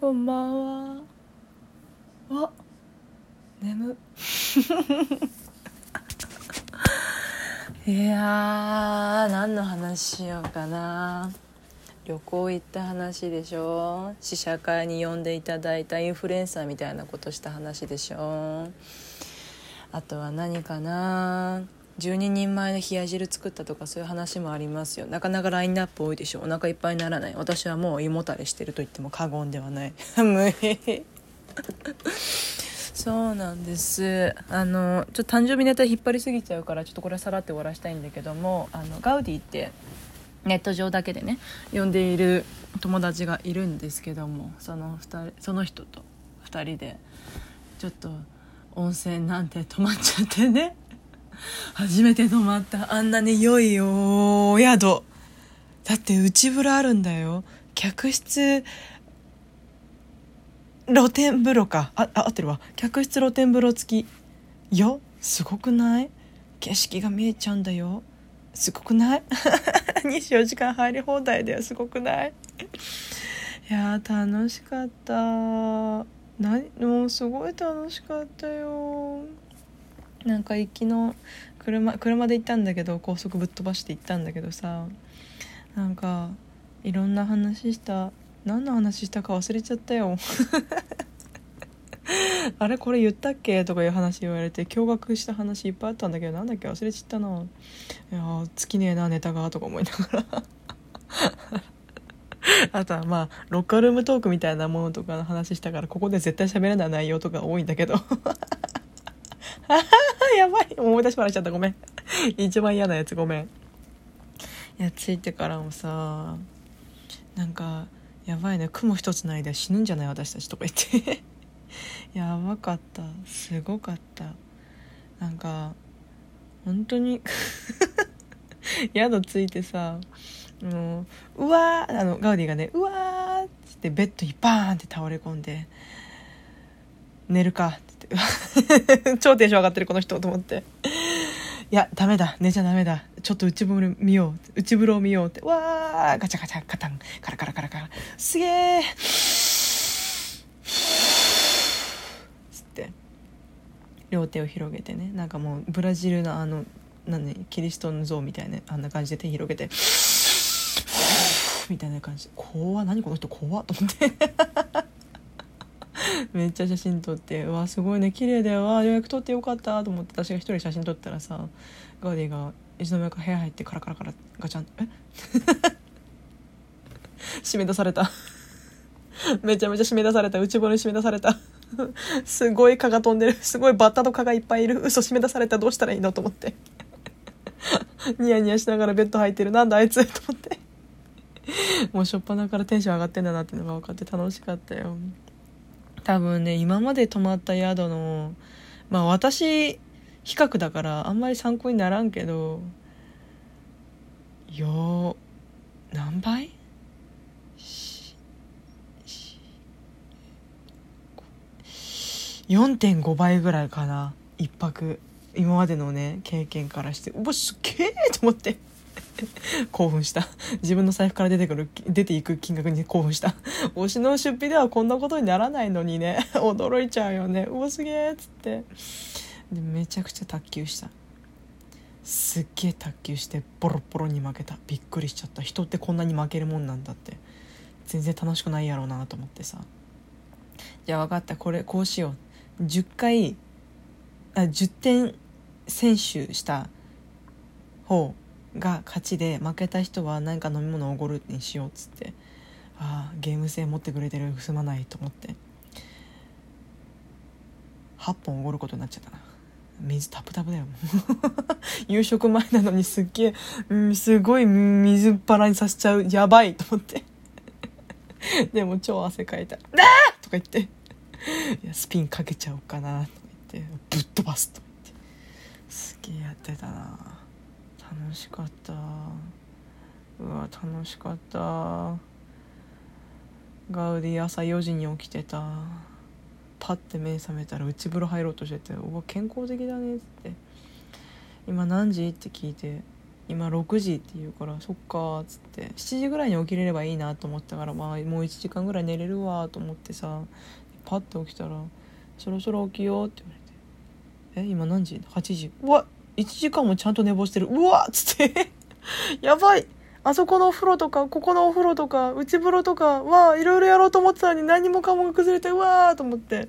こんばんは。あ眠。いや何の話しようかな。旅行行った話でしょ。試写会に呼んでいただいたインフルエンサーみたいなことした話でしょ。あとは何かな。12人前の冷や汁作ったとかそういう話もありますよ。なかなかラインナップ多いでしょ。お腹いっぱいにならない。私はもう胃もたれしてると言っても過言ではない。無理。そうなんです。あのちょっと誕生日ネタ引っ張りすぎちゃうからちょっとこれさらって終わらしたいんだけどもあのガウディってネット上だけでね呼んでいる友達がいるんですけどもその2人その人と2人でちょっと温泉なんて泊まっちゃってね。初めて泊まったあんなに良いお宿。だって内風呂あるんだよ。客室露天風呂か。ああ合ってるわ。客室露天風呂付きよ。すごくない？景色が見えちゃうんだよ。すごくない？24時間入り放題だよ。すごくない？いや楽しかった。何？もうすごい楽しかったよ。なんか行きの車車で行ったんだけど高速ぶっ飛ばして行ったんだけどさなんかいろんな話した何の話したか忘れちゃったよ。あれこれ言ったっけ？とかいう話言われて驚愕した話いっぱいあったんだけどなんだっけ？忘れちゃったな。いや尽きねえなネタが。とか思いながら。あとはまあロッカールームトークみたいなものとかの話したからここで絶対喋れない内容とか多いんだけど。やばい。思い出し笑っちゃった。ごめん。一番嫌なやつ。ごめん。いや着いてからもさなんかやばいね。雲一つないで死ぬんじゃない？私たちとか言って。やばかった。すごかった。なんか本当に宿着いてさもううわーあのガウディがねうわーってベッドにバーンって倒れ込んで寝るか。っ て超テンション上がってるこの人と思って。いやダメだ。寝ちゃダメだ。ちょっと内風呂見よう。内風呂を見ようって。わーガチャガチャカタン。カラカラカラカラ。すげえつって。両手を広げてね。なんかもうブラジルのあの何？キリストの像みたいなあんな感じで手広げて。みたいな感じ。怖何この人怖と思って。めっちゃ写真撮ってうわすごいね綺麗だよわ予約取ってよかったと思って私が一人写真撮ったらさガウディがいつの間にか部屋入ってカラカラカラガチャンえ締め出されためちゃめちゃ締め出された内風呂に締め出されたすごい蚊が飛んでるすごいバッタと蚊がいっぱいいる嘘締め出されたどうしたらいいのと思ってニヤニヤしながらベッド入ってるなんだあいつと思ってもう初っ端からテンション上がってんだなっていうのが分かって楽しかったよ多分ね今まで泊まった宿のまあ私比較だからあんまり参考にならんけどよ何倍？4.5倍ぐらいかな一泊。今までのね経験からして。うわすげえと思って。興奮した。自分の財布から出てくる出ていく金額に興奮した。推しの出費ではこんなことにならないのにね。驚いちゃうよね。うわすげえっつって。でめちゃくちゃ卓球した。すっげえ卓球してボロボロに負けた。びっくりしちゃった。人ってこんなに負けるもんなんだって。全然楽しくないやろうなと思ってさ。じゃあ分かった。これこうしよう。10回あ10点選手した方が勝ちで負けた人は何か飲み物をおごるにしようっつってああゲーム性持ってくれてるすまないと思って。8本おごることになっちゃったな。水タプタプだよ。夕食前なのにすっげえ、すごい水っ腹にさせちゃうやばいと思って。でも超汗かいた「ああ!」とか言って。いやスピンかけちゃおうかなとか言って。ぶっ飛ばすとか言って。すげえやってたな。楽しかった。うわ楽しかった。ガウディ朝4時に起きてた。パッて目覚めたら内風呂入ろうとしてて「うわ健康的だね」っつって「今何時?」って聞いて「今6時って言うからそっかっつって。7時ぐらいに起きれればいいなと思ったからまあもう1時間ぐらい寝れるわと思ってさパッと起きたら「そろそろ起きよう」って言われて「え今何時 ?8 時。うわ1時間もちゃんと寝坊してる。うわっつって。やばい。あそこのお風呂とかここのお風呂とか内風呂とかはいろいろやろうと思ってたのに何もかもが崩れてうわーと思って。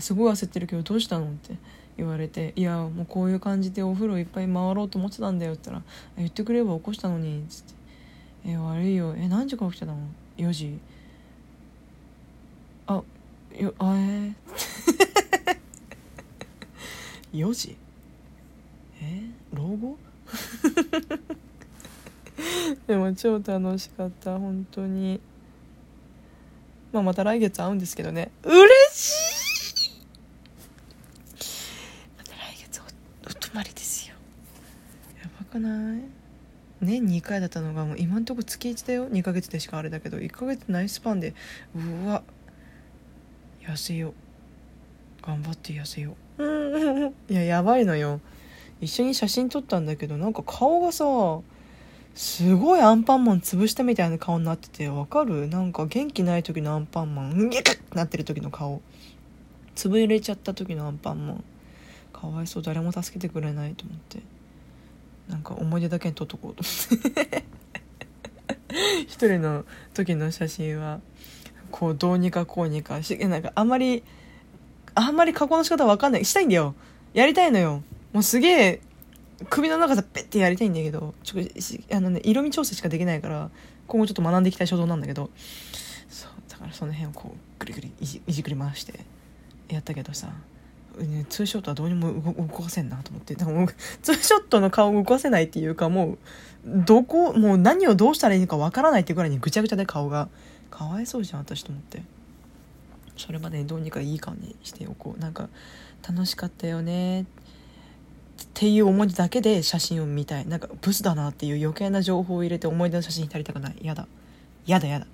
すごい焦ってるけどどうしたのって言われて「いやもうこういう感じでお風呂いっぱい回ろうと思ってたんだよ」って言ったら「言ってくれれば起こしたのに」っつって「え悪いよ。え何時から起きてたの ?4 時」あよあえー、4時？老後 でも超楽しかった本当に。まあまた来月会うんですけどね。嬉しい！また来月おお泊まりですよ。やばくない？年2回だったのがもう今んとこ月1だよ。2ヶ月でしかあれだけど1ヶ月ナイスパンでうわ。痩せよう。頑張って痩せよう。いややばいのよ一緒に写真撮ったんだけどなんか顔がさすごいアンパンマン潰したみたいな顔になっててわかる？なんか元気ない時のアンパンマンギュッなってる時の顔。潰れちゃった時のアンパンマン。かわいそう誰も助けてくれないと思って。なんか思い出だけに撮っとこうと思って。一人の時の写真はこうどうにかこうにかしなんかあんまりあんまり加工の仕方わかんない。したいんだよ。やりたいのよ。もうすげえ首の長さペッてやりたいんだけどちょあの、ね、色味調整しかできないから今後ちょっと学んでいきたい所存なんだけど。そうだからその辺をこうぐりぐりいじいじくり回してやったけどさ、ね、ツーショットはどうにも動かせんなと思って。でもツーショットの顔を動かせないっていうかもうどこもう何をどうしたらいいのかわからないっていうぐらいにぐちゃぐちゃで顔が。かわいそうじゃん私と思って。それまでにどうにかいい感じにしておこう。なんか楽しかったよね。ってっていう思いだけで写真を見たい。なんかブスだなっていう余計な情報を入れて思い出の写真に足りたくない。やだ。やだやだ。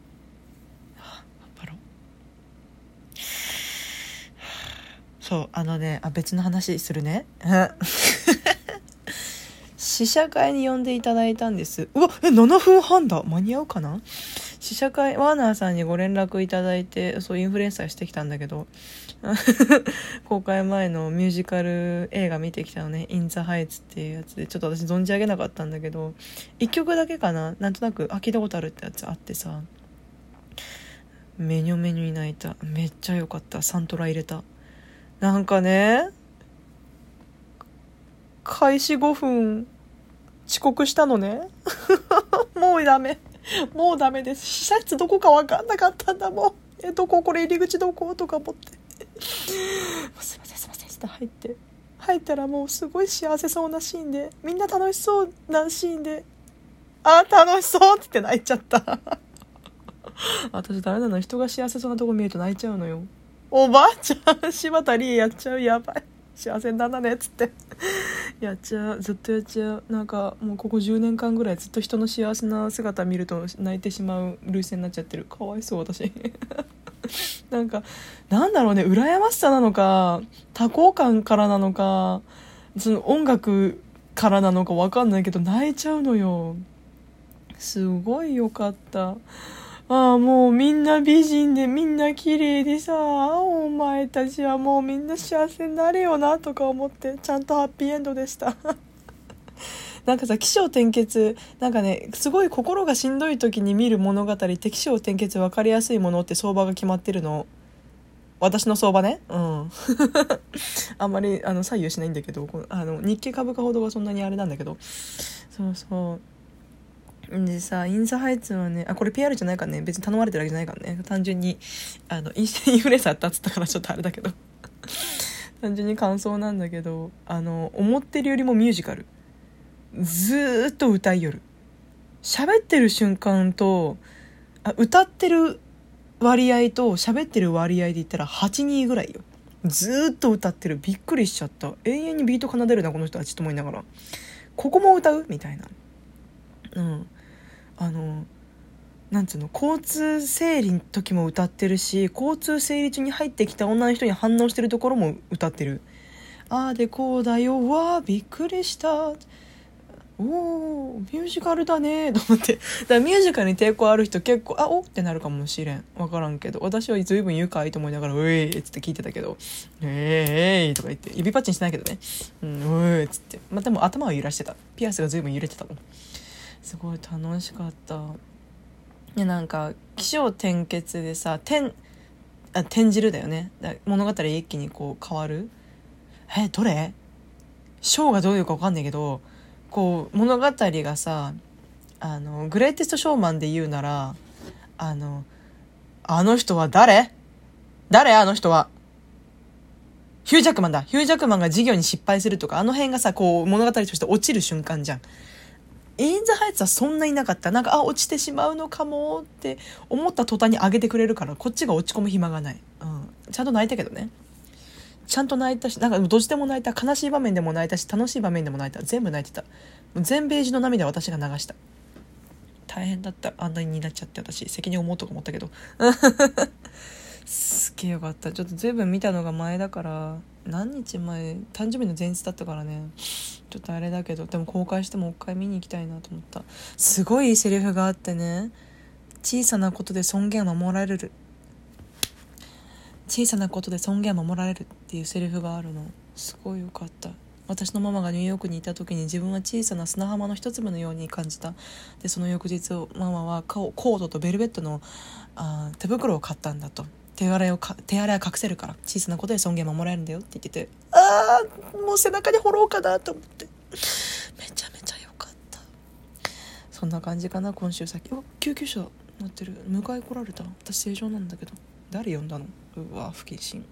そうあのねあ別の話するね。試写会に呼んでいただいたんです。うわえ7分半だ。間に合うかな？試写会ワーナーさんにご連絡いただいてそうインフルエンサーしてきたんだけど 公開前のミュージカル映画見てきたのね「イン・ザ・ハイツ」っていうやつでちょっと私存じ上げなかったんだけど1曲だけかな。なんとなくあ聞いたことあるってやつあってさ。メニョメニョに泣いた。めっちゃ良かった。サントラ入れた。なんかね開始5分遅刻したのね。もうダメ。もうダメです。施設どこか分かんなかったんだもん。えどこ？これ入り口どことか思って。すいませんすいません。ちょって入って。入ったらもうすごい幸せそうなシーンで。みんな楽しそうなシーンで。あ楽しそうって泣いちゃった。私ダメなの？人が幸せそうなとこ見ると泣いちゃうのよ。おばあちゃん柴田理恵やっちゃう。やばい。幸せなんだねっつって。やっちゃうずっとやっちゃう。なんかもうここ10年間ぐらいずっと人の幸せな姿見ると泣いてしまう類線になっちゃってる。かわいそう私。なんかなんだろうね羨ましさなのか多幸感からなのかその音楽からなのか分かんないけど泣いちゃうのよ。すごいよかった。ああもうみんな美人でみんな綺麗でさ。お前たちはもうみんな幸せになれよなとか思ってちゃんとハッピーエンドでした。なんかさ起承転結なんかねすごい心がしんどい時に見る物語って起承転結分かりやすいものって相場が決まってるの。私の相場ね。うん。あんまりあの左右しないんだけどあの日経株価ほどはそんなにあれなんだけど。そうそう。でさ、インザハイツはね、あ、これ PR じゃないからね、別に頼まれてるわけじゃないからね、単純に、あの、インインフルエンサーだっつったからちょっとあれだけど 単純に感想なんだけど、あの、思ってるよりもミュージカル。ずっと歌いよる。喋ってる瞬間と、あ歌ってる割合と喋ってる割合で言ったら8-2ぐらいよ。ずっと歌ってる。びっくりしちゃった。永遠にビート奏でるな、この人たちと思いながら。ここも歌う？みたいな。うん。あのなんつうの交通整理の時も歌ってるし交通整理中に入ってきた女の人に反応してるところも歌ってる。ああでこうだよ。わあびっくりした。おーミュージカルだね。と思って。だからミュージカルに抵抗ある人結構あおってなるかもしれん。分からんけど。私は随分愉快と思いながら「うえい」っつって聞いてたけど「えー、えー、とか言って。指パッチンしてないけどね「うんうえい」っつって。まあでも頭は揺らしてた。ピアスが随分揺れてたもんすごい楽しかった。でなんか起承転結でさ転あ転じるだよね。物語一気にこう変わる。えどれ？章がどういうか分かんないけどこう物語がさあのグレイテストショーマンで言うならあのあの人は誰？誰？あの人は？ヒュージャックマンだ。ヒュージャックマンが事業に失敗するとかあの辺がさこう物語として落ちる瞬間じゃん。インザハイツはそんなになかった？なんかあ落ちてしまうのかもって思った途端に上げてくれるからこっちが落ち込む暇がない、うん、ちゃんと泣いたけどね。ちゃんと泣いたしなんかどっちでも泣いた悲しい場面でも泣いたし楽しい場面でも泣いた。全部泣いてた。全ページの涙私が流した。大変だった。あんなになっちゃって私。責任を持うとか思ったけど。すげえよかった。ちょっと随分見たのが前だから。何日前誕生日の前日だったからね。ちょっとあれだけどでも公開してもう一回見に行きたいなと思った。すごいいいセリフがあってね。小さなことで尊厳を守られる。小さなことで尊厳を守られるっていうセリフがあるの。すごいよかった。私のママがニューヨークにいた時に自分は小さな砂浜の一粒のように感じた。でその翌日ママはコードとベルベットのあ手袋を買ったんだと。手洗いをか手洗いは隠せるから小さなことで尊厳守られるんだよって言っててああもう背中に掘ろうかなと思って。めちゃめちゃ良かった。そんな感じかな今週先。お救急車乗ってる。迎え来られた私正常なんだけど。誰呼んだの？うわ不謹慎。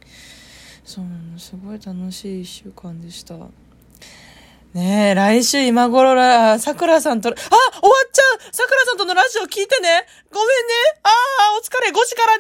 そうすごい楽しい1週間でした。ねえ、来週今頃ら、さくらさんと、あ終わっちゃう！さくらさんとのラジオ聞いてね！ごめんね！ああ、お疲れ !5 時からね。